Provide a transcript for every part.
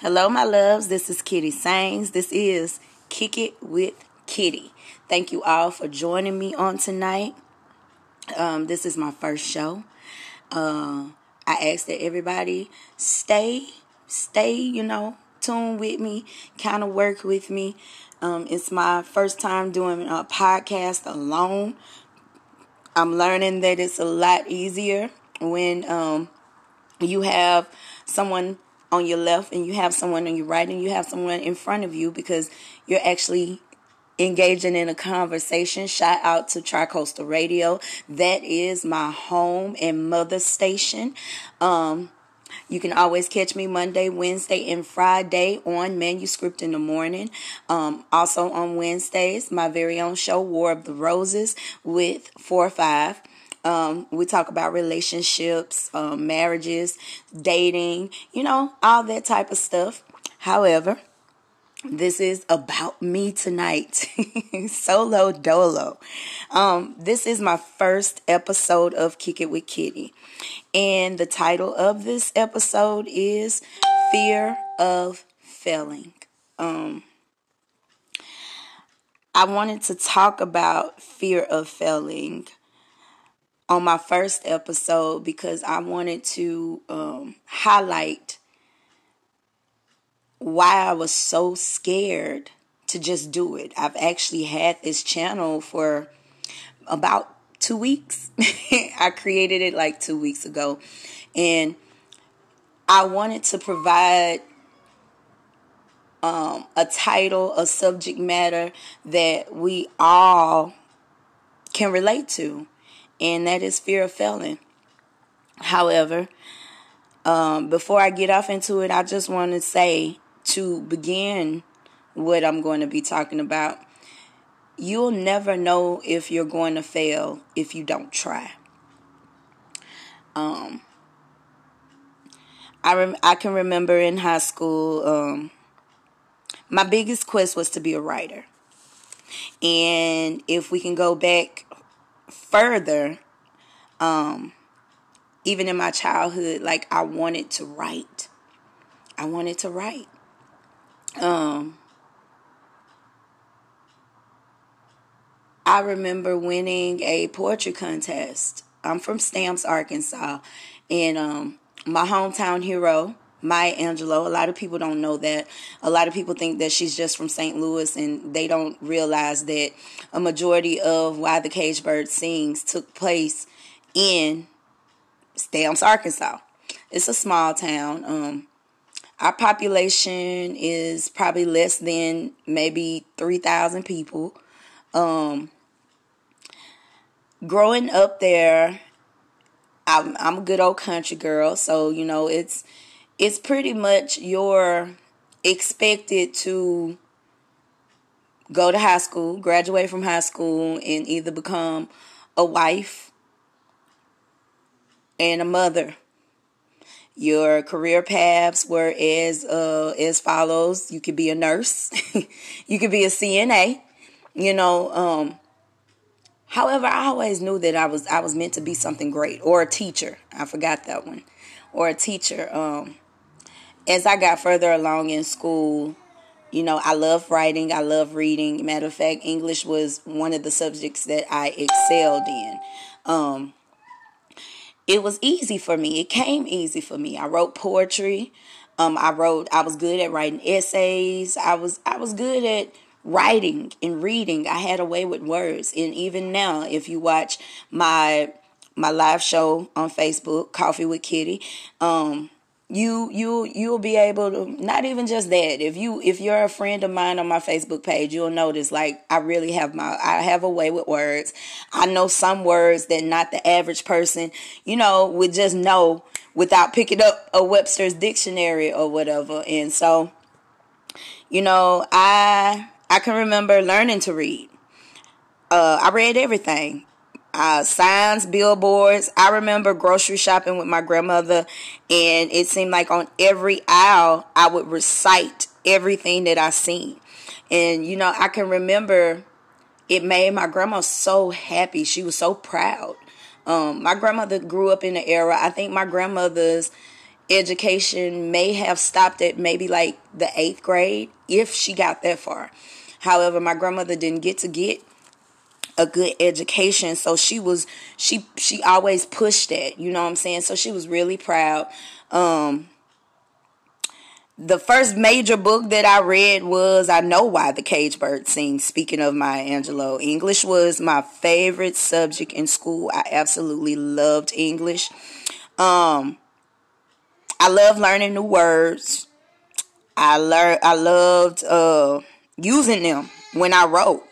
Hello, my loves. This is Kiddy Sains. This is Kick It with Kiddy. Thank you all for joining me on tonight. Um, this is my first show. Uh, I ask that everybody stay, stay, you know, tune with me, kind of work with me. Um, it's my first time doing a podcast alone. I'm learning that it's a lot easier when um, you have someone on your left and you have someone on your right and you have someone in front of you because you're actually engaging in a conversation. Shout out to Tricoastal Radio. That is my home and mother station. Um, you can always catch me Monday, Wednesday, and Friday on Manuscript in the Morning. Um, also on Wednesdays, my very own show, War of the Roses, with 4 or 5. Um, we talk about relationships, um, marriages, dating, you know, all that type of stuff. However, this is about me tonight. Solo dolo. Um, this is my first episode of Kick It with Kiddy. And the title of this episode is Fear of Failing. Um, I wanted to talk about fear of failing on my first episode because I wanted to um, highlight why I was so scared to just do it. I've actually had this channel for about two weeks. I created it like two weeks ago. And I wanted to provide um, a title, a subject matter that we all can relate to and that is fear of failing. However, um, before I get off into it, I just want to say to begin what I'm going to be talking about. You'll never know if you're going to fail if you don't try. Um, I rem- I can remember in high school, um, my biggest quest was to be a writer. And if we can go back further, um, even in my childhood, like I wanted to write. I wanted to write. Um, I remember winning a poetry contest. I'm from Stamps, Arkansas, and um, my hometown hero Maya Angelou. A lot of people don't know that. A lot of people think that she's just from St. Louis and they don't realize that a majority of Why the Cage Bird Sings took place in Stamps, Arkansas. It's a small town. Um, our population is probably less than maybe 3,000 people. Um, growing up there, I'm, I'm a good old country girl, so you know it's it's pretty much you're expected to go to high school, graduate from high school, and either become a wife and a mother. Your career paths were as uh, as follows: you could be a nurse, you could be a CNA, you know. Um, however, I always knew that I was I was meant to be something great, or a teacher. I forgot that one, or a teacher. Um, as I got further along in school, you know, I love writing, I love reading. Matter of fact, English was one of the subjects that I excelled in. Um, it was easy for me. It came easy for me. I wrote poetry. Um, I wrote. I was good at writing essays. I was. I was good at writing and reading. I had a way with words. And even now, if you watch my my live show on Facebook, Coffee with Kiddy, um, you you you'll be able to not even just that if you if you're a friend of mine on my facebook page you'll notice like i really have my i have a way with words. I know some words that not the average person you know would just know without picking up a webster's dictionary or whatever. And so you know i i can remember learning to read. Uh, I read everything uh, signs, billboards. I remember grocery shopping with my grandmother, and it seemed like on every aisle I would recite everything that I seen. And you know, I can remember it made my grandma so happy. She was so proud. Um, my grandmother grew up in the era. I think my grandmother's education may have stopped at maybe like the eighth grade if she got that far. However, my grandmother didn't get to get a good education so she was she she always pushed that you know what i'm saying so she was really proud um the first major book that I read was I Know Why the Cage Bird Sings. Speaking of Maya Angelou, English was my favorite subject in school. I absolutely loved English. Um, I love learning new words. I learned I loved uh, using them when I wrote.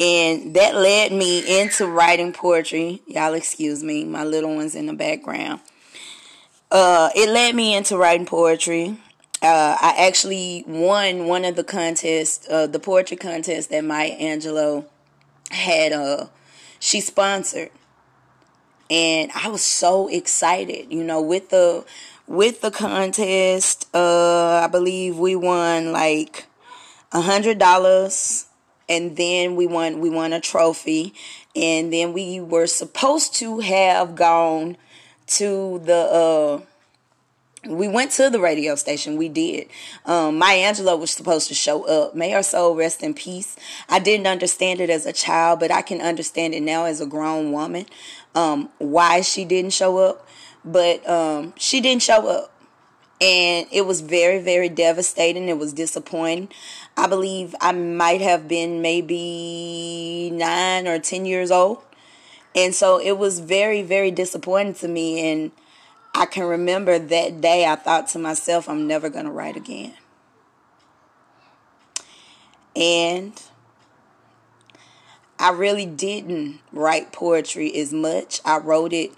And that led me into writing poetry. Y'all excuse me, my little ones in the background. Uh, it led me into writing poetry uh, I actually won one of the contests, uh, the poetry contest that Maya Angelou had. Uh, she sponsored, and I was so excited. You know, with the with the contest, uh, I believe we won like a hundred dollars, and then we won we won a trophy, and then we were supposed to have gone to the uh, we went to the radio station. We did. Um, Maya was supposed to show up. May her soul rest in peace. I didn't understand it as a child, but I can understand it now as a grown woman. Um, why she didn't show up, but um, she didn't show up, and it was very, very devastating. It was disappointing. I believe I might have been maybe nine or ten years old, and so it was very, very disappointing to me. And I can remember that day I thought to myself, I'm never going to write again. And I really didn't write poetry as much. I wrote it,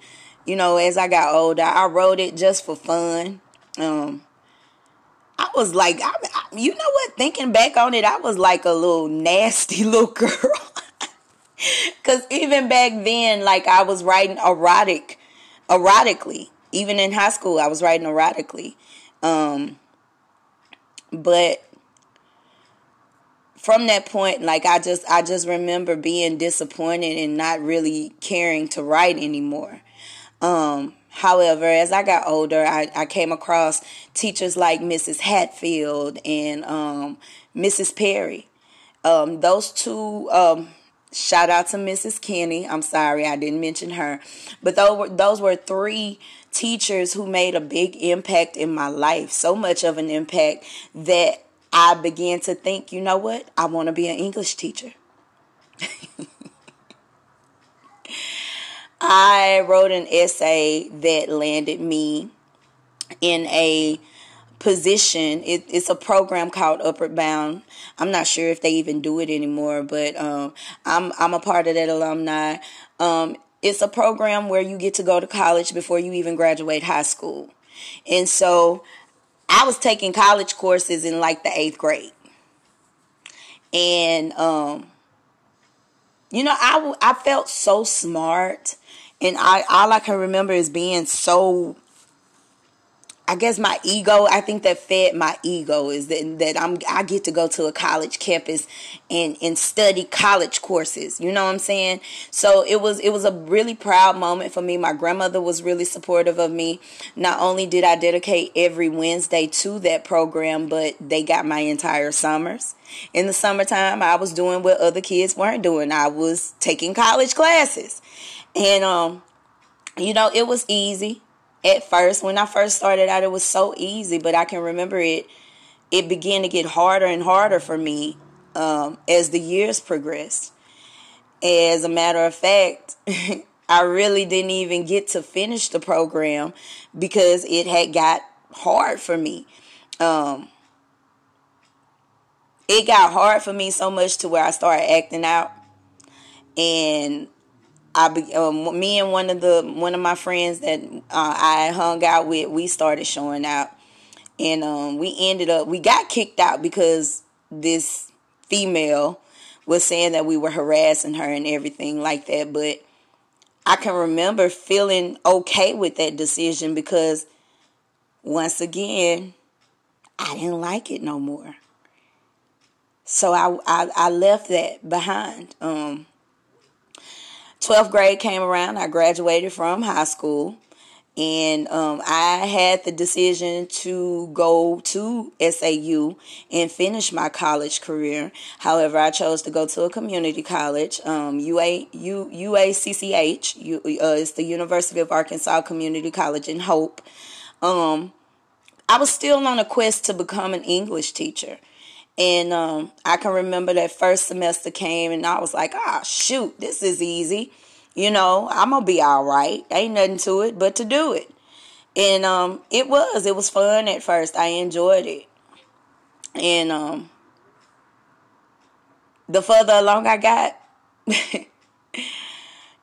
you know, as I got older. I wrote it just for fun. Um, I was like, I, I, you know what? Thinking back on it, I was like a little nasty little girl. Cause even back then, like I was writing erotic, erotically even in high school, I was writing erotically. Um, but from that point, like I just I just remember being disappointed and not really caring to write anymore. Um, however, as I got older, I, I came across teachers like Mrs. Hatfield and um, Mrs. Perry. Um, those two um, shout out to Mrs. Kenny. I'm sorry I didn't mention her, but those were those were three teachers who made a big impact in my life, so much of an impact that I began to think, you know what? I want to be an English teacher. I wrote an essay that landed me in a position. It, it's a program called Upward Bound. I'm not sure if they even do it anymore, but um, I'm I'm a part of that alumni. Um, it's a program where you get to go to college before you even graduate high school. And so I was taking college courses in like the eighth grade. And, um, you know, I, I felt so smart. And I, all I can remember is being so I guess my ego, I think that fed my ego is that, that I'm I get to go to a college campus and and study college courses. You know what I'm saying? So it was it was a really proud moment for me. My grandmother was really supportive of me. Not only did I dedicate every Wednesday to that program, but they got my entire summers. In the summertime, I was doing what other kids weren't doing. I was taking college classes. And um you know, it was easy at first when I first started out it was so easy, but I can remember it it began to get harder and harder for me um, as the years progressed. As a matter of fact, I really didn't even get to finish the program because it had got hard for me. Um, it got hard for me so much to where I started acting out, and I be, um, me and one of the one of my friends that uh, I hung out with, we started showing out, and um, we ended up we got kicked out because this female was saying that we were harassing her and everything like that. But I can remember feeling okay with that decision because once again, I didn't like it no more. So I I, I left that behind. Um, 12th grade came around. I graduated from high school. and um, I had the decision to go to SAU and finish my college career. However, I chose to go to a community college, um, UA, U, UACCH. U, uh, it's the University of Arkansas Community College in Hope. Um, I was still on a quest to become an English teacher. And um, I can remember that first semester came, and I was like, ah, shoot, this is easy you know, I'm gonna be all right. Ain't nothing to it but to do it. And um it was. It was fun at first. I enjoyed it. And um the further along I got,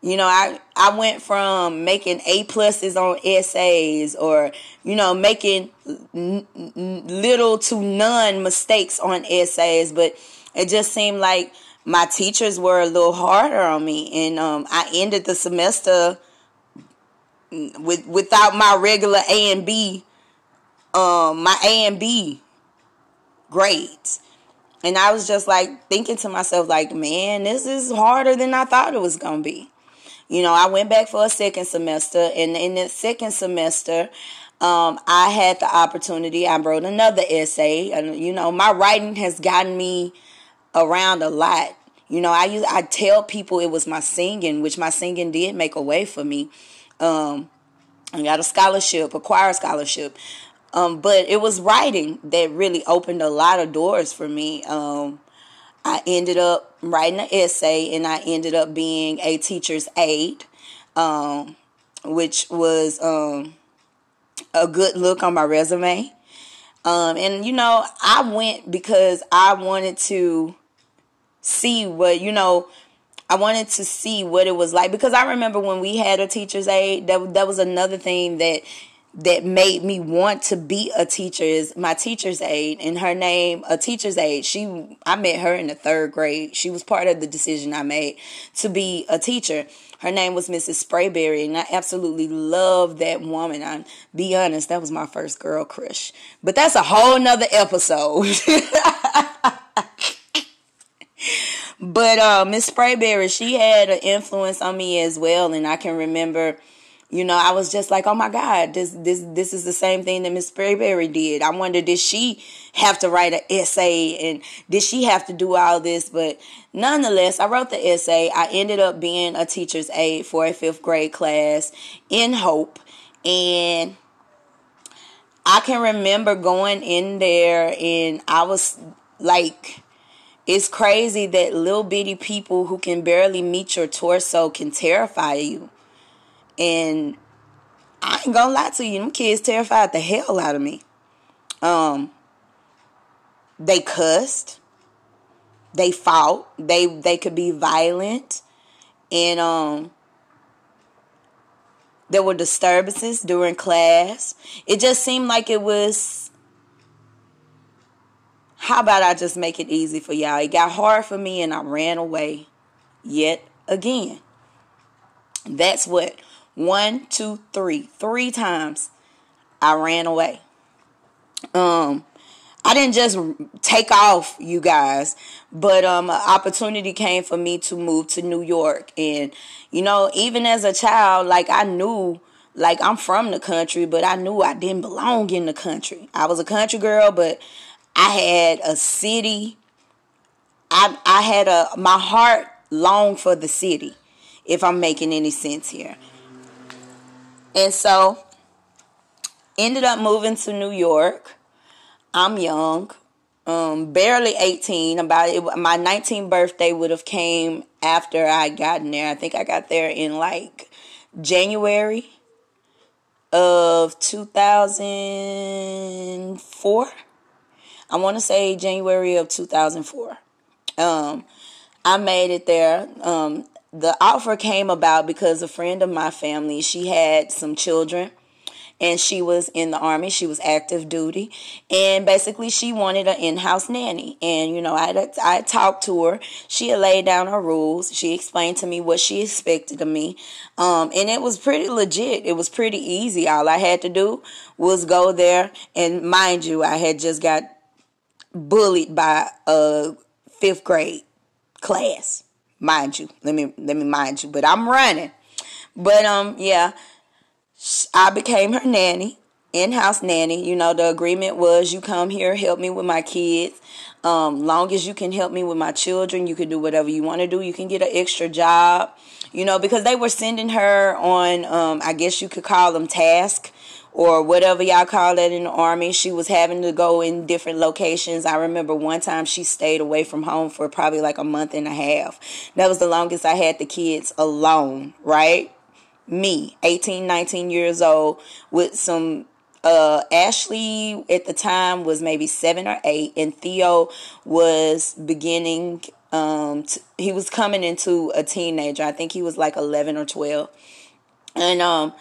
you know, I I went from making A pluses on essays or you know making n- n- little to none mistakes on essays, but it just seemed like my teachers were a little harder on me, and um, I ended the semester with without my regular A and B, um, my A and B grades. And I was just like thinking to myself, like, man, this is harder than I thought it was gonna be. You know, I went back for a second semester, and in the second semester, um, I had the opportunity. I wrote another essay, and you know, my writing has gotten me around a lot. You know, I use I tell people it was my singing, which my singing did make a way for me. Um, I got a scholarship, a choir scholarship. Um, but it was writing that really opened a lot of doors for me. Um, I ended up writing an essay and I ended up being a teacher's aide, um, which was um, a good look on my resume. Um, and you know, I went because I wanted to see what you know I wanted to see what it was like because I remember when we had a teacher's aide that that was another thing that that made me want to be a teacher is my teacher's aide and her name a teacher's aide. She I met her in the 3rd grade. She was part of the decision I made to be a teacher. Her name was Mrs. Sprayberry and I absolutely love that woman. I be honest that was my first girl crush. But that's a whole nother episode. But uh, Miss Sprayberry, she had an influence on me as well, and I can remember, you know, I was just like, oh my God, this this this is the same thing that Miss Sprayberry did. I wonder, did she have to write an essay, and did she have to do all this? But nonetheless, I wrote the essay. I ended up being a teacher's aide for a fifth grade class in Hope, and I can remember going in there, and I was like it's crazy that little bitty people who can barely meet your torso can terrify you. And I ain't gonna lie to you, them kids terrified the hell out of me. Um, they cussed, they fought, they they could be violent, and um, there were disturbances during class. It just seemed like it was how about I just make it easy for y'all? It got hard for me and I ran away yet again. That's what one, two, three, three times I ran away. Um, I didn't just take off, you guys, but um, an opportunity came for me to move to New York, and you know, even as a child, like I knew, like I'm from the country, but I knew I didn't belong in the country. I was a country girl, but I had a city. I I had a my heart longed for the city, if I'm making any sense here. And so ended up moving to New York. I'm young, um, barely 18. About it, my 19th birthday would have came after I got there. I think I got there in like January of 2004. I want to say January of 2004. Um, I made it there. Um, the offer came about because a friend of my family, she had some children and she was in the army. She was active duty, and basically she wanted an in-house nanny. And you know, I I talked to her. She laid down her rules. She explained to me what she expected of me, um, and it was pretty legit. It was pretty easy. All I had to do was go there, and mind you, I had just got bullied by a fifth grade class, mind you. Let me let me mind you, but I'm running. But um, yeah, I became her nanny, in-house nanny. You know, the agreement was you come here, help me with my kids. Um, long as you can help me with my children, you can do whatever you want to do. You can get an extra job, you know, because they were sending her on, um, I guess you could call them task or whatever y'all call it in the army. She was having to go in different locations. I remember one time she stayed away from home for probably like a month and a half. That was the longest I had the kids alone, right? Me, 18, 19 years old, with some uh, Ashley at the time was maybe seven or eight, and Theo was beginning. Um, to, he was coming into a teenager. I think he was like eleven or twelve, and um,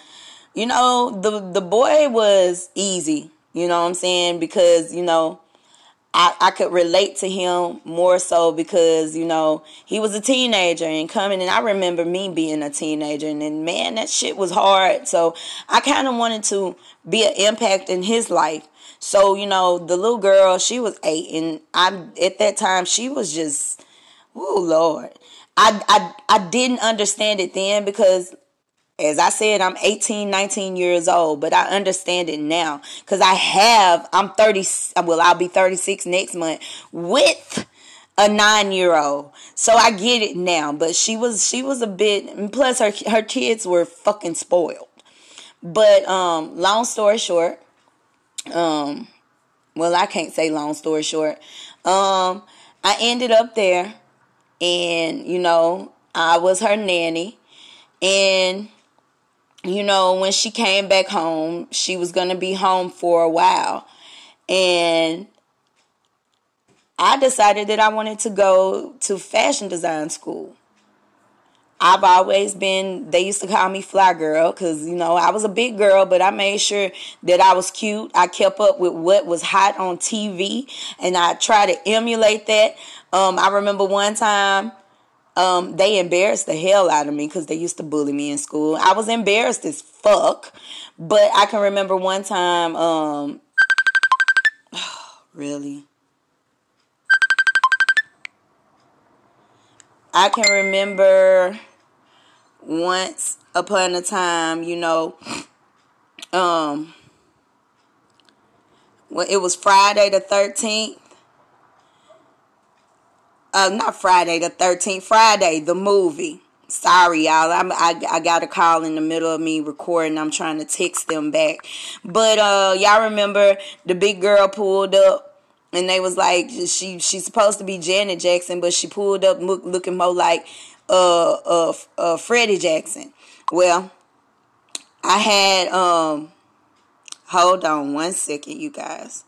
you know, the the boy was easy, you know what I'm saying? Because, you know, I, I could relate to him more so because, you know, he was a teenager and coming and I remember me being a teenager and, and man, that shit was hard. So I kind of wanted to be an impact in his life. So, you know, the little girl, she was eight and I at that time she was just oh Lord. I, I I didn't understand it then because as I said, I'm 18, 19 years old, but I understand it now because I have, I'm 30, well, I'll be 36 next month with a nine year old. So I get it now, but she was, she was a bit, plus her, her kids were fucking spoiled. But, um, long story short, um, well, I can't say long story short. Um, I ended up there and, you know, I was her nanny and you know, when she came back home, she was going to be home for a while. And I decided that I wanted to go to fashion design school. I've always been, they used to call me fly girl because, you know, I was a big girl, but I made sure that I was cute. I kept up with what was hot on TV and I tried to emulate that. Um, I remember one time um, they embarrassed the hell out of me because they used to bully me in school. I was embarrassed as fuck. But I can remember one time, um, really? I can remember once upon a time, you know, um, well, it was Friday the 13th uh, not Friday the 13th, Friday, the movie. Sorry, y'all. I'm, I, I got a call in the middle of me recording. I'm trying to text them back. But uh, y'all remember the big girl pulled up and they was like, she she's supposed to be Janet Jackson, but she pulled up look, looking more like uh, uh, uh, Freddie Jackson. Well, I had, um, hold on one second, you guys.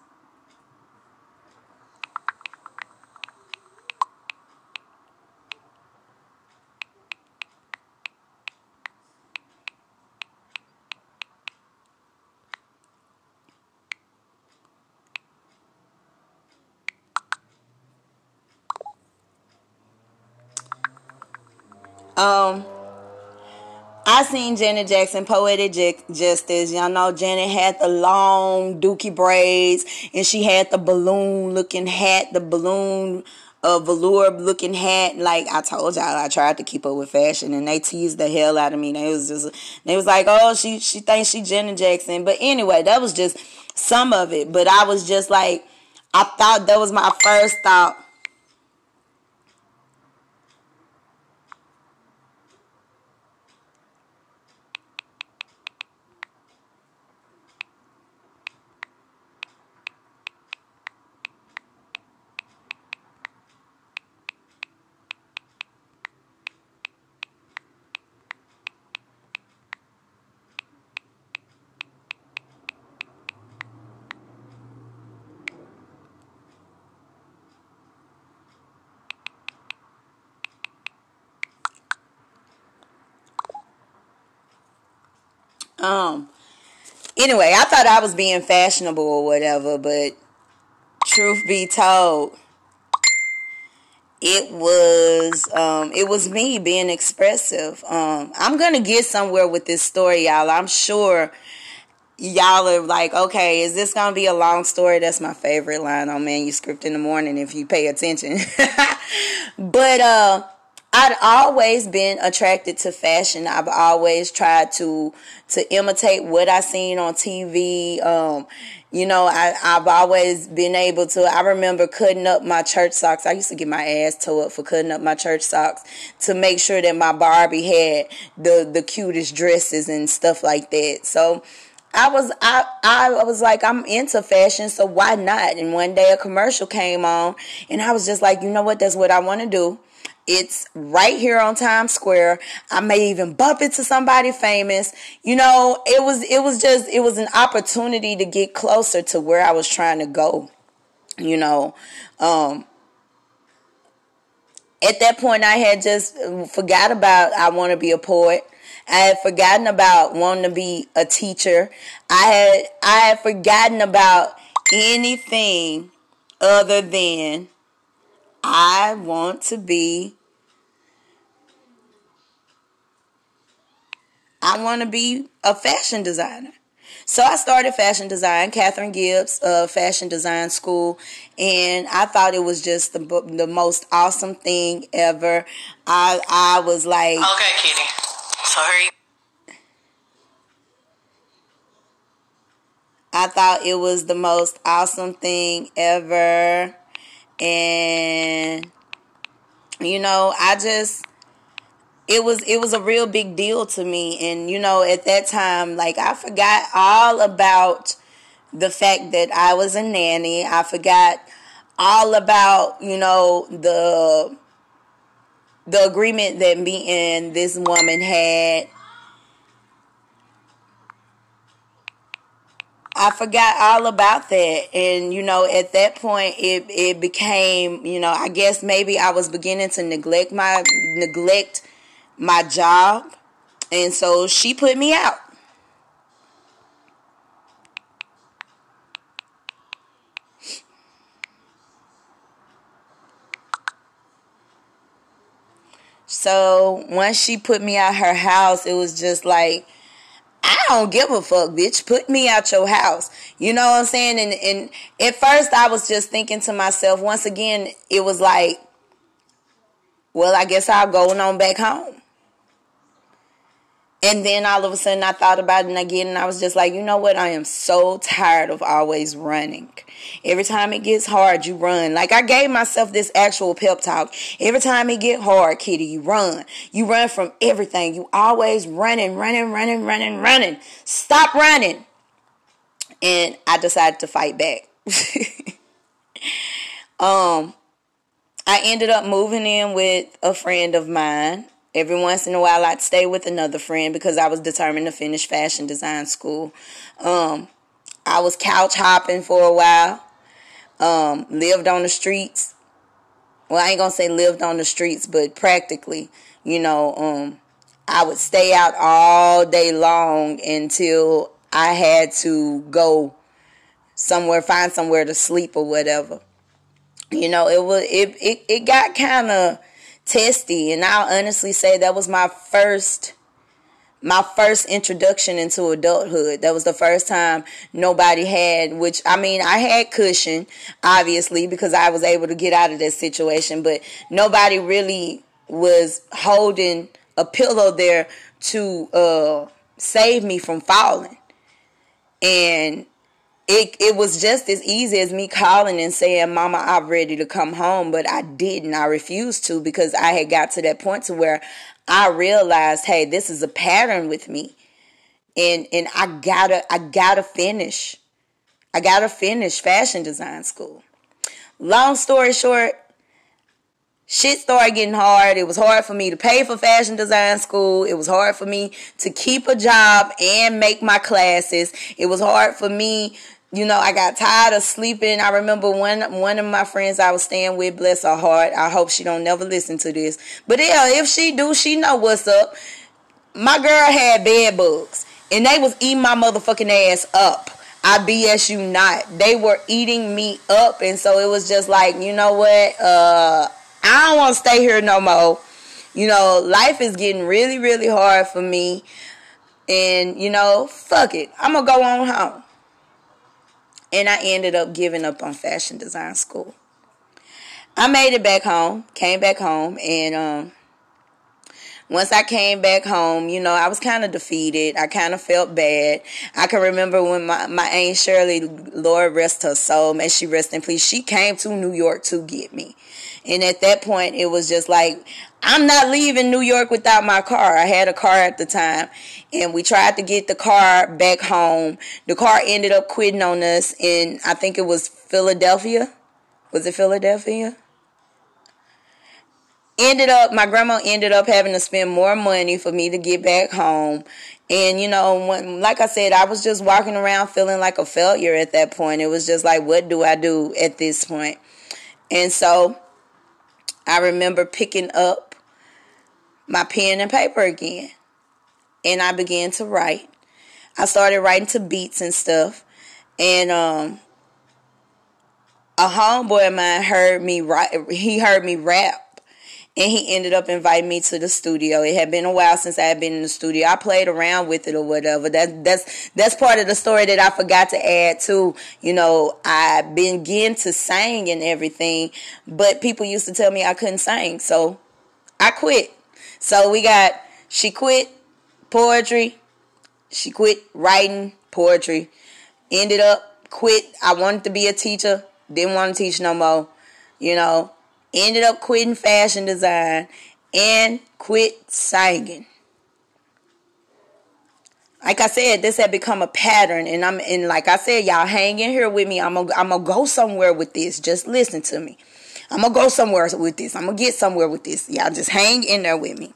Um, I seen Janet Jackson, Poetic Justice. Y'all know Janet had the long dookie braids and she had the balloon looking hat, the balloon uh, velour looking hat. Like I told y'all, I tried to keep up with fashion and they teased the hell out of me. They was just, they was like, oh, she, she thinks she Janet Jackson. But anyway, that was just some of it. But I was just like, I thought that was my first thought Um. Anyway, I thought I was being fashionable or whatever, but truth be told, it was um, it was me being expressive. Um, I'm gonna get somewhere with this story, y'all. I'm sure y'all are like, okay, is this gonna be a long story? That's my favorite line on manuscript in the morning if you pay attention. but uh I'd always been attracted to fashion. I've always tried to to imitate what I seen on TV. Um, you know, I, I've always been able to. I remember cutting up my church socks. I used to get my ass tore up for cutting up my church socks to make sure that my Barbie had the the cutest dresses and stuff like that. So I was I I was like I'm into fashion, so why not? And one day a commercial came on, and I was just like, you know what? That's what I want to do. It's right here on Times Square. I may even bump into somebody famous. You know, it was it was just it was an opportunity to get closer to where I was trying to go. You know, um, at that point I had just forgot about I want to be a poet. I had forgotten about wanting to be a teacher. I had I had forgotten about anything other than I want to be I want to be a fashion designer. So I started fashion design, Katharine Gibbs uh, Fashion Design School, and I thought it was just the the most awesome thing ever. I I was like, okay, Kitty, sorry. I thought it was the most awesome thing ever, and you know, I just it was it was a real big deal to me and you know at that time like I forgot all about the fact that I was a nanny. I forgot all about, you know, the the agreement that me and this woman had. I forgot all about that. And, you know, at that point it it became, you know, I guess maybe I was beginning to neglect my neglect my job. And so she put me out. So once she put me out her house, it was just like, I don't give a fuck, bitch. Put me out your house. You know what I'm saying? And and at first I was just thinking to myself, once again, it was like, well, I guess I'll go on back home. And then all of a sudden I thought about it again and I was just like, you know what? I am so tired of always running. Every time it gets hard, you run. Like I gave myself this actual pep talk. Every time it get hard, Kiddy, you run. You run from everything. You always running, running, running, running, running. Stop running. And I decided to fight back. um, I ended up moving in with a friend of mine Every once in a while, I'd stay with another friend because I was determined to finish fashion design school. Um, I was couch hopping for a while. Um, lived on the streets. Well, I ain't gonna say lived on the streets, but practically, you know, um, I would stay out all day long until I had to go somewhere, find somewhere to sleep or whatever. You know, it was it it, it got kind of testy and I'll honestly say that was my first my first introduction into adulthood. That was the first time nobody had, which I mean, I had cushion, obviously, because I was able to get out of that situation, but nobody really was holding a pillow there to uh, save me from falling. And it it was just as easy as me calling and saying, "Mama, I'm ready to come home," but I didn't. I refused to because I had got to that point to where I realized, "Hey, this is a pattern with me." And and I got to I got to finish. I got to finish fashion design school. Long story short, shit started getting hard. It was hard for me to pay for fashion design school. It was hard for me to keep a job and make my classes. It was hard for me you know, I got tired of sleeping. I remember one one of my friends I was staying with, bless her heart. I hope she don't never listen to this. But yeah, if she do, she know what's up. My girl had bed bugs, and they was eating my motherfucking ass up. I BS you not. They were eating me up, and so it was just like, you know what? Uh, I don't want to stay here no more. You know, life is getting really, really hard for me, and you know, fuck it. I'm gonna go on home. And I ended up giving up on fashion design school. I made it back home, came back home, and um, once I came back home, you know, I was kind of defeated. I kind of felt bad. I can remember when my, my Aunt Shirley, Lord rest her soul, may she rest in peace, she came to New York to get me. And at that point, it was just like, I'm not leaving New York without my car. I had a car at the time, and we tried to get the car back home. The car ended up quitting on us in, I think it was Philadelphia. Was it Philadelphia? Ended up, my grandma ended up having to spend more money for me to get back home. And, you know, when, like I said, I was just walking around feeling like a failure at that point. It was just like, what do I do at this point? And so I remember picking up my pen and paper again. And I began to write. I started writing to beats and stuff. And um, a homeboy of mine heard me write. He heard me rap. And he ended up inviting me to the studio. It had been a while since I had been in the studio. I played around with it or whatever. That that's that's part of the story that I forgot to add too. You know, I began to sing and everything, but people used to tell me I couldn't sing, so I quit. So we got she quit poetry, she quit writing poetry, ended up quit. I wanted to be a teacher, didn't want to teach no more. You know, ended up quitting fashion design and quit singing. Like I said, this had become a pattern, and I'm and like I said, y'all hang in here with me. I'm gonna I'm gonna go somewhere with this. Just listen to me. I'm gonna go somewhere with this. I'm gonna get somewhere with this. Y'all just hang in there with me.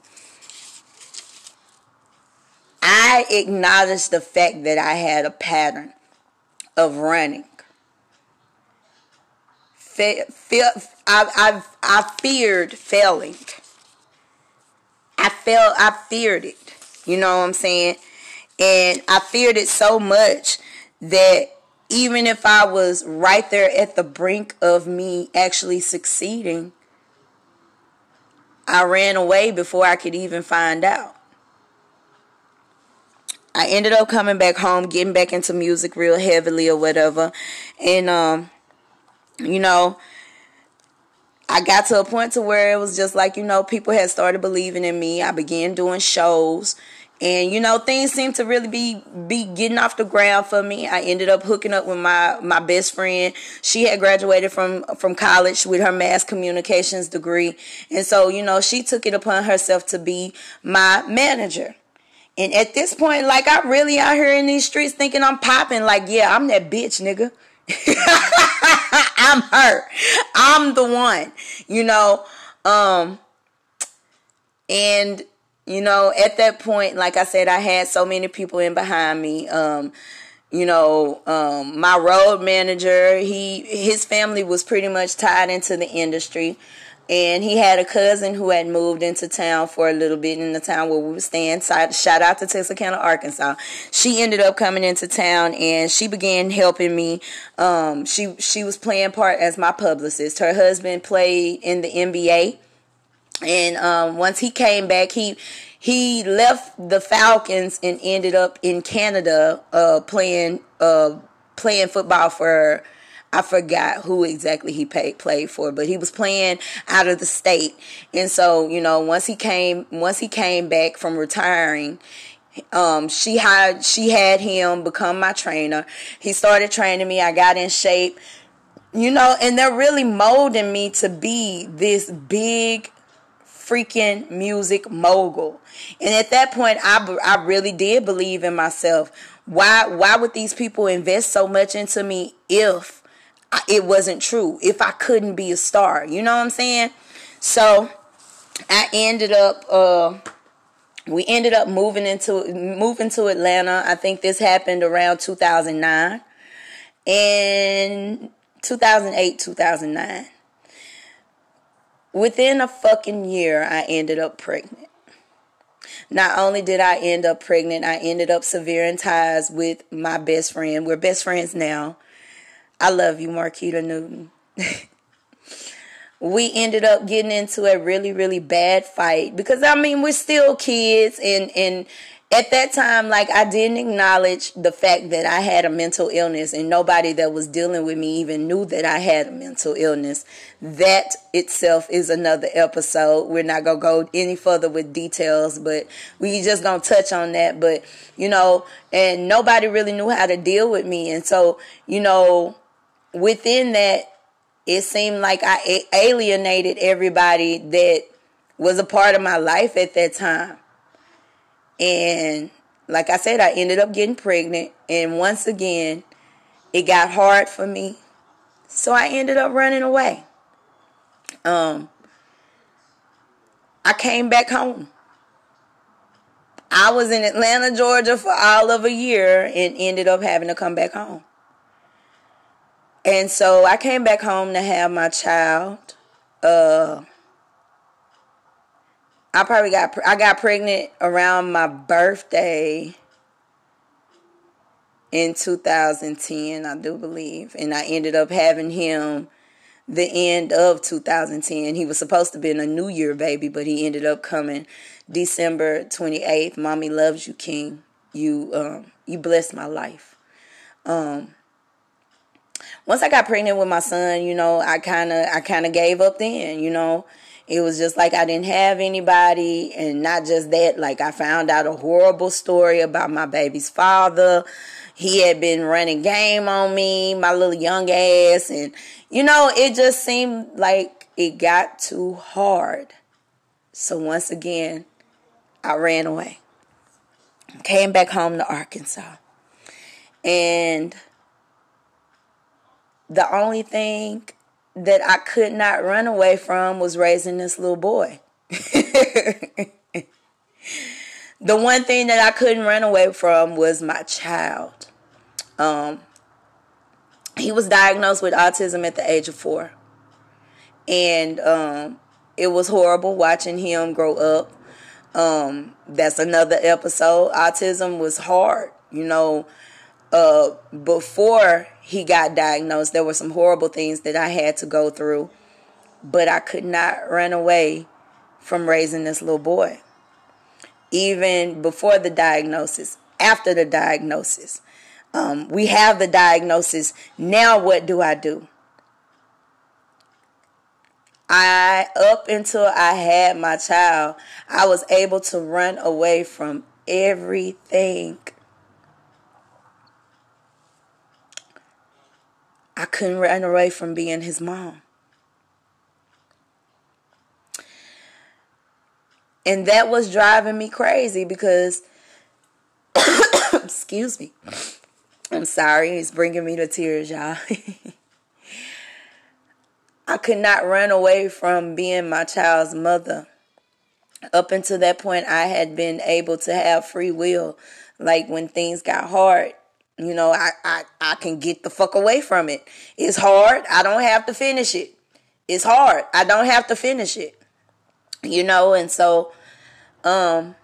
I acknowledge the fact that I had a pattern of running. I, I, I feared failing. I felt, I feared it. You know what I'm saying? And I feared it so much that even if I was right there at the brink of me actually succeeding, I ran away before I could even find out. I ended up coming back home, getting back into music real heavily or whatever. And um, you know, I got to a point to where it was just like, you know, people had started believing in me. I began doing shows and you know things seemed to really be be getting off the ground for me. I ended up hooking up with my my best friend. She had graduated from from college with her mass communications degree. And so you know she took it upon herself to be my manager. And at this point like i'm really out here in these streets thinking i'm popping. Like yeah i'm that bitch nigga. I'm her. I'm the one, you know. Um and you know, at that point, like I said, I had so many people in behind me. Um, you know, um, my road manager, he his family was pretty much tied into the industry and he had a cousin who had moved into town for a little bit in the town where we were staying. Shout out to Texarkana, Arkansas. She ended up coming into town and she began helping me. Um, she she was playing part as my publicist. Her husband played in the NBA, and um, once he came back, he he left the Falcons and ended up in Canada uh, playing uh, playing football for I forgot who exactly he paid, played for, but he was playing out of the state. And so, you know, once he came, once he came back from retiring, um, she had she had him become my trainer. He started training me. I got in shape, you know, and they're really molding me to be this big freaking music mogul. And at that point, I I really did believe in myself. Why why would these people invest so much into me if it wasn't true if I couldn't be a star. You know what I'm saying? So I ended up uh we ended up moving into moving to Atlanta. I think this happened around 2009 and 2008, 2009. Within a fucking year, I ended up pregnant. Not only did I end up pregnant, I ended up severing ties with my best friend. We're best friends now. I love you, Marquita Newton. we ended up getting into a really, really bad fight because I mean we're still kids and and at that time, like I didn't acknowledge the fact that I had a mental illness and nobody that was dealing with me even knew that I had a mental illness. That itself is another episode. We're not to go any further with details, but we just to touch on that. But, you know, and nobody really knew how to deal with me. And so, you know, within that, it seemed like I alienated everybody that was a part of my life at that time and like I said, I ended up getting pregnant. And once again, it got hard for me. So I ended up running away. Um, I came back home. I was in Atlanta, Georgia for all of a year and ended up having to come back home. And so I came back home to have my child. Uh, I probably got I got pregnant around my birthday in 2010, I do believe, and I ended up having him the end of 2010. He was supposed to be a New Year baby, but he ended up coming December 28th. Mommy loves you, King. You um you blessed my life. Um once I got pregnant with my son, you know, I kind of I kind of gave up then, you know. It was just like I didn't have anybody. And not just that, like I found out a horrible story about my baby's father. He had been running game on me, my little young ass. And, you know, it just seemed like it got too hard. So once again, I ran away. Came back home to Arkansas. And the only thing that I could not run away from was raising this little boy. the one thing that I couldn't run away from was my child. Um, he was diagnosed with autism at the age of four. And um, it was horrible watching him grow up. Um, that's another episode. Autism was hard. You know, uh, before he got diagnosed, there were some horrible things that I had to go through, but I could not run away from raising this little boy. Even before the diagnosis, after the diagnosis, um, we have the diagnosis. Now, what do I do? I, up until I had my child, I was able to run away from everything I couldn't run away from being his mom. And that was driving me crazy because, excuse me, I'm sorry, it's bringing me to tears, y'all. I could not run away from being my child's mother. Up until that point, I had been able to have free will. Like when things got hard, you know, I, I, I can get the fuck away from it. It's hard. I don't have to finish it. It's hard. I don't have to finish it. You know, and so um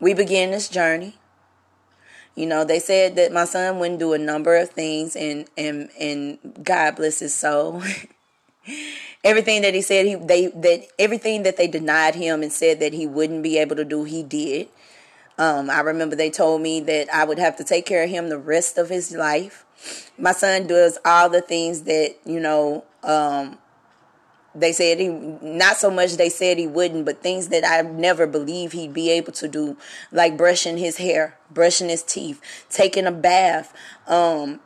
we began this journey. You know, they said that my son wouldn't do a number of things and and and God bless his soul. everything that he said he they that everything that they denied him and said that he wouldn't be able to do, he did. Um, I remember they told me that I would have to take care of him the rest of his life. My son does all the things that, you know, um, they said he not so much they said he wouldn't but things that i never believed he'd be able to do like brushing his hair brushing his teeth taking a bath um,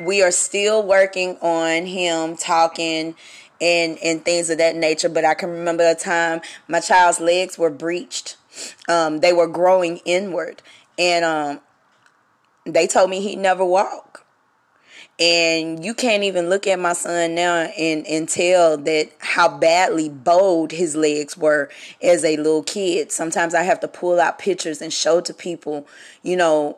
we are still working on him talking and and things of that nature but i can remember a time my child's legs were breached um, they were growing inward, and um, they told me he'd never walk. And you can't even look at my son now and, and tell that how badly bowed his legs were as a little kid. Sometimes I have to pull out pictures and show to people, you know,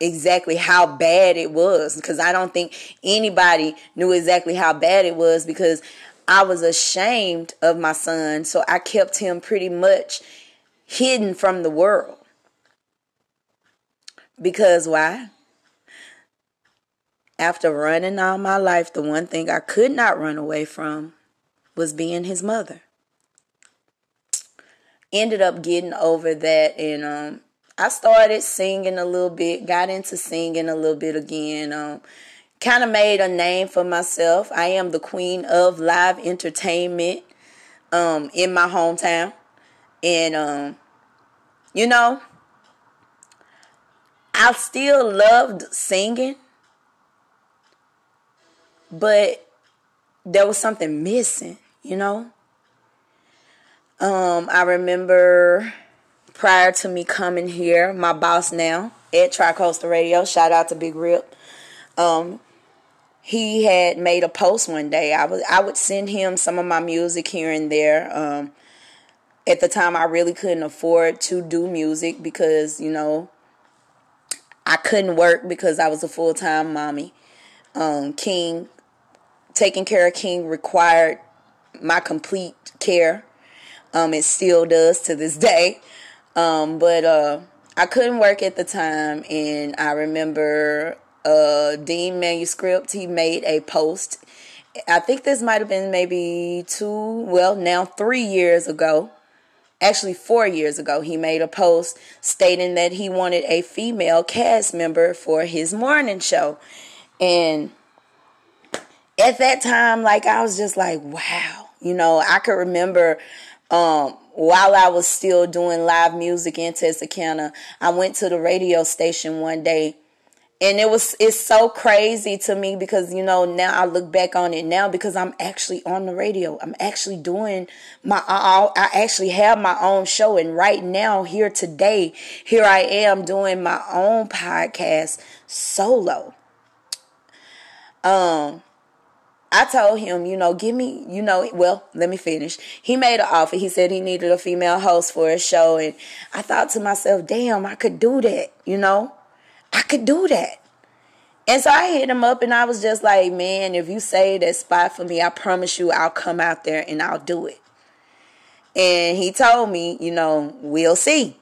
exactly how bad it was because I don't think anybody knew exactly how bad it was because I was ashamed of my son. So I kept him pretty much hidden from the world. Because why? After running all my life, the one thing I could not run away from was being his mother. Ended up getting over that, and um, I started singing a little bit, got into singing a little bit again. Um, kind of made a name for myself. I am the queen of live entertainment um, in my hometown. And, um, you know, I still loved singing, but there was something missing, you know? Um, I remember prior to me coming here, my boss now at Tri-Coastal Radio, shout out to Big Rip. Um, he had made a post one day. I was I would send him some of my music here and there. Um, at the time, I really couldn't afford to do music because you know I couldn't work because I was a full time mommy. Um, King taking care of King required my complete care. Um, it still does to this day. Um, but uh, I couldn't work at the time, and I remember uh, Dean Manuscript. He made a post. I think this might have been maybe two, well, now three years ago. Actually, four years ago, he made a post stating that he wanted a female cast member for his morning show. And at that time, like, I was just like, wow. You know, I could remember um, while I was still doing live music in Texarkana, I went to the radio station one day and it was it's so crazy to me because you know now I look back on it now because I'm actually on the radio. I'm actually doing my I, I actually have my own show and right now here today here I am doing my own podcast solo. Um I told him, you know, give me, you know, well, let me finish. He made an offer. He said he needed a female host for his show. And I thought to myself, damn, I could do that, you know? I could do that. And so I hit him up and I was just like, man, if you say that spot for me, I promise you I'll come out there and I'll do it. And he told me, you know, we'll see.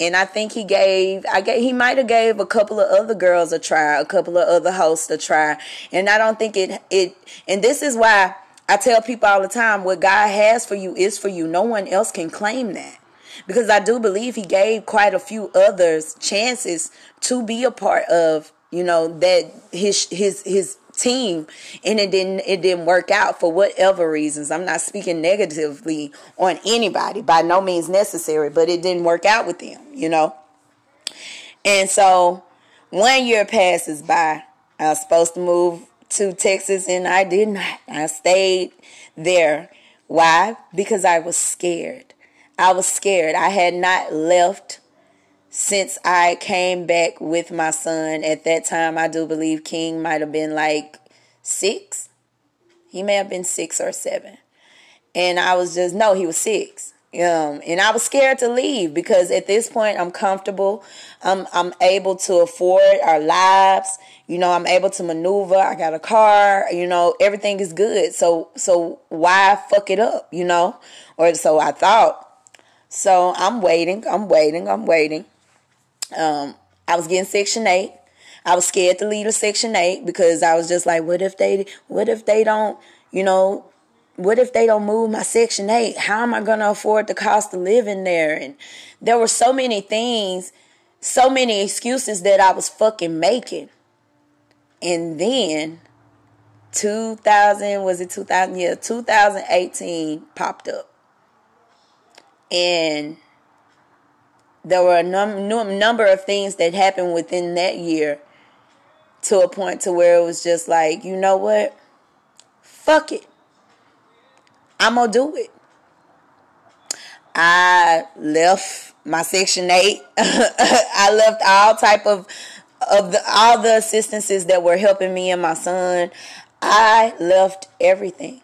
And I think he gave I gave he might have gave a couple of other girls a try, a couple of other hosts a try. And I don't think it it and this is why I tell people all the time what God has for you is for you. No one else can claim that because I do believe he gave quite a few others chances to be a part of, you know, that his his his team and it didn't it didn't work out for whatever reasons. I'm not speaking negatively on anybody by no means necessary, but it didn't work out with them, you know. And so one year passes by. I was supposed to move to Texas and I did not. I stayed there. Why? Because I was scared. I was scared. I had not left since I came back with my son. At that time, I do believe King might have been like six. He may have been six or seven. And I was just, no, he was six. Um, and I was scared to leave because at this point I'm comfortable. I'm I'm able to afford our lives. You know, I'm able to maneuver. I got a car. You know, everything is good. So so why fuck it up? You know, or so I thought. So I'm waiting, I'm waiting, I'm waiting. Um, I was getting Section 8. I was scared to leave the Section 8 because I was just like, what if they, what if they don't, you know, what if they don't move my Section 8? How am I going to afford the cost of living there? And there were so many things, so many excuses that I was fucking making. And then 2000, was it 2000? Yeah, 2018 popped up and there were a num- number of things that happened within that year to a point to where it was just like, you know what? Fuck it. I'm going to do it. I left my section 8. I left all type of of the all the assistances that were helping me and my son. I left everything.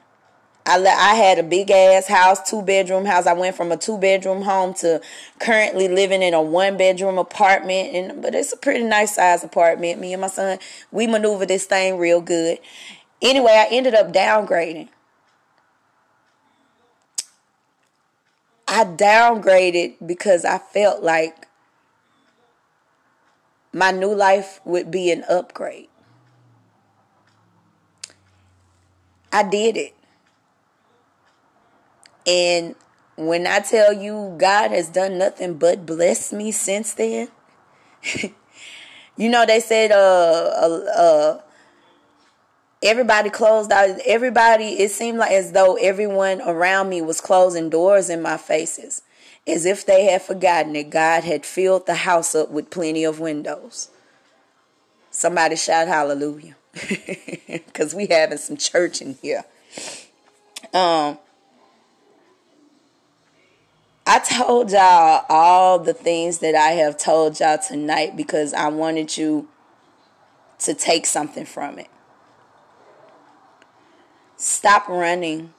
I I had a big ass house, two bedroom house. I went from a two bedroom home to currently living in a one bedroom apartment, and but it's a pretty nice size apartment. Me and my son, we maneuver this thing real good. Anyway, I ended up downgrading. I downgraded because I felt like my new life would be an upgrade. I did it. And when I tell you God has done nothing but bless me since then, you know they said uh, uh, uh everybody closed out everybody it seemed like as though everyone around me was closing doors in my faces as if they had forgotten that God had filled the house up with plenty of windows. Somebody shout hallelujah. Cause we having some church in here. Um I told y'all all the things that I have told y'all tonight because I wanted you to take something from it. Stop running.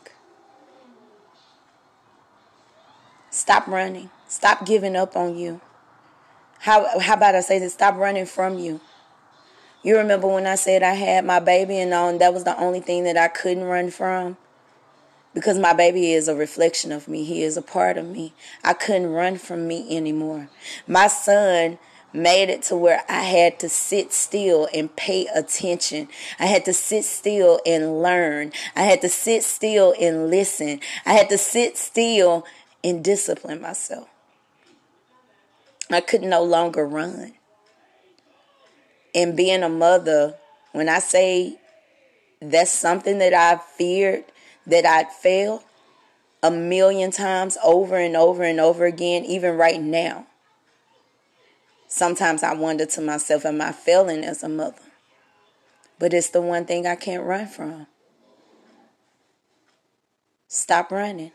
Stop running. Stop giving up on you. How how about I say this? Stop running from you. You remember when I said I had my baby and on that was the only thing that I couldn't run from? Because my baby is a reflection of me. He is a part of me. I couldn't run from me anymore. My son made it to where I had to sit still and pay attention. I had to sit still and learn. I had to sit still and listen. I had to sit still and discipline myself. I could no longer run. And being a mother, when I say that's something that I feared that I'd fail a million times over and over and over again, even right now. Sometimes I wonder to myself, am I failing as a mother? But it's the one thing I can't run from. Stop running.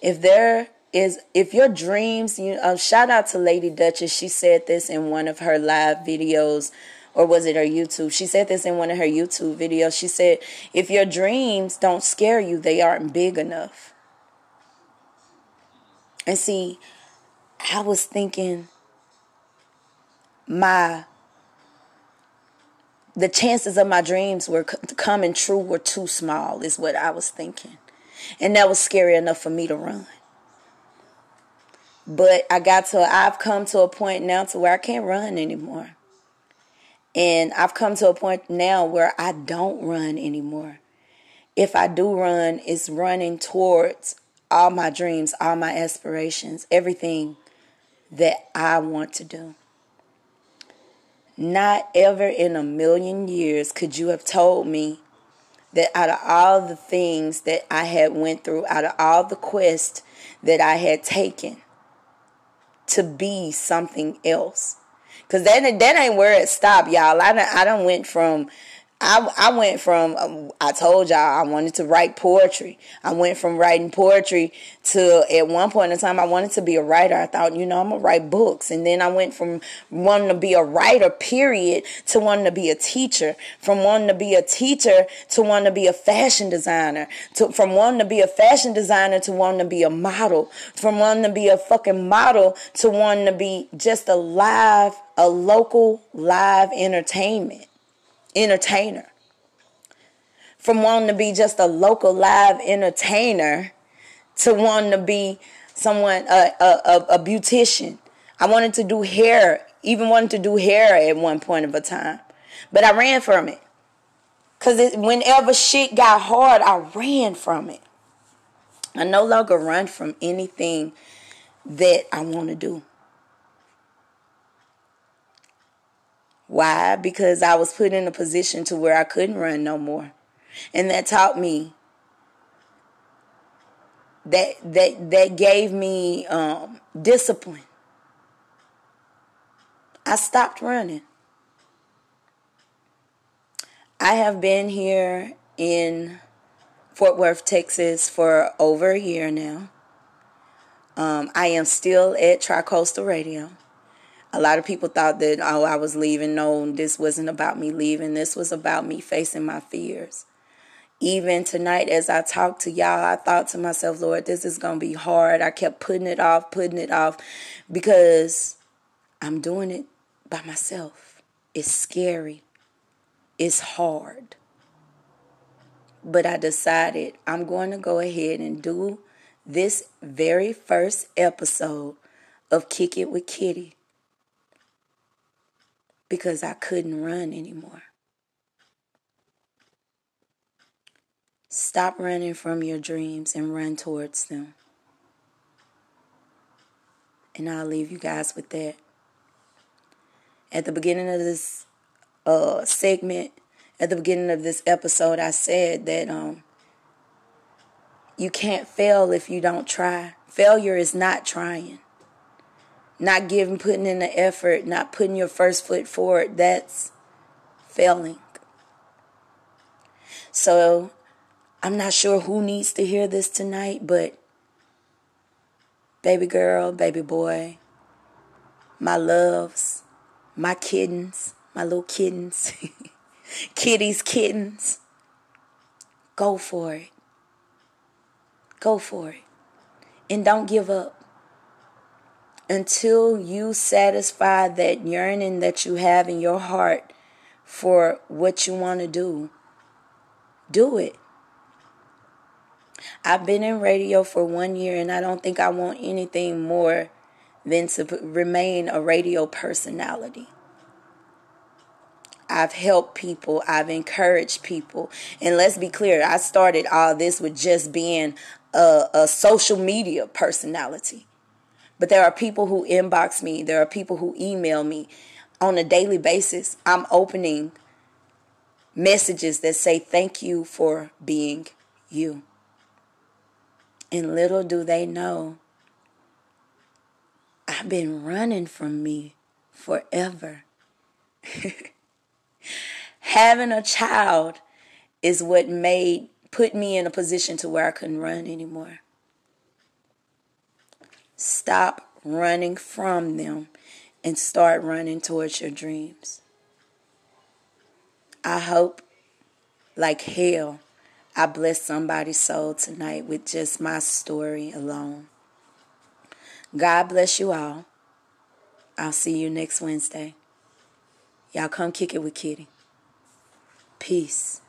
If there is, if your dreams, you uh, shout out to Lady Duchess. She said this in one of her live videos, or was it her YouTube? She said this in one of her YouTube videos. She said, if your dreams don't scare you, they aren't big enough. And see, I was thinking, my the chances of my dreams were coming true were too small is what I was thinking. And that was scary enough for me to run. But I got to I've come to a point now to where I can't run anymore. And I've come to a point now where I don't run anymore. If I do run, it's running towards all my dreams, all my aspirations, everything that I want to do. Not ever in a million years could you have told me that out of all the things that I had went through, out of all the quests that I had taken to be something else. Cause that that ain't where it stopped, y'all. I done, I done went from I, I went from, um, I told y'all I wanted to write poetry. I went from writing poetry to, at one point in time, I wanted to be a writer. I thought, you know, I'm to write books. And then I went from wanting to be a writer, period, to wanting to be a teacher. From wanting to be a teacher to wanting to be a fashion designer. To, from wanting to be a fashion designer to wanting to be a model. From wanting to be a fucking model to wanting to be just a live, a local live entertainment entertainer. From wanting to be just a local live entertainer to wanting to be someone, a, a, a, beautician. I wanted to do hair, even wanted to do hair at one point of a time. But I ran from it. Because whenever shit got hard, I ran from it. I no longer run from anything that I want to do. Why? Because I was put in a position to where I couldn't run no more. And that taught me that that that gave me um, discipline. I stopped running. I have been here in Fort Worth, Texas for over a year now. Um, I am still at Tricoastal Radio a lot of people thought that oh I was leaving. No, this wasn't about me leaving. This was about me facing my fears. Even tonight as I talked to y'all, I thought to myself, Lord, this is going to be hard. I kept putting it off, putting it off because I'm doing it by myself. It's scary. It's hard. But I decided I'm going to go ahead and do this very first episode of Kick It with Kiddy because I couldn't run anymore. Stop running from your dreams and run towards them. And I'll leave you guys with that. At the beginning of this uh, segment, at the beginning of this episode, I said that um, you can't fail if you don't try. Failure is not trying. Not giving, putting in the effort, not putting your first foot forward, that's failing. So I'm not sure who needs to hear this tonight, but baby girl, baby boy, my loves, my kittens, my little kittens, kitties, kittens, go for it. Go for it. And don't give up until you satisfy that yearning that you have in your heart for what you want to do. Do it. I've been in radio for one year and I don't think I want anything more than to remain a radio personality. I've helped people, I've encouraged people. And let's be clear, I started all this with just being a, a social media personality. But there are people who inbox me, there are people who email me on a daily basis. I'm opening messages that say, Thank you for being you. And little do they know, I've been running from me forever. Having a child is what made put me in a position to where I couldn't run anymore. Stop running from them and start running towards your dreams. I hope, like hell, I bless somebody's soul tonight with just my story alone. God bless you all. I'll see you next Wednesday. Y'all come kick it with Kiddy. Peace.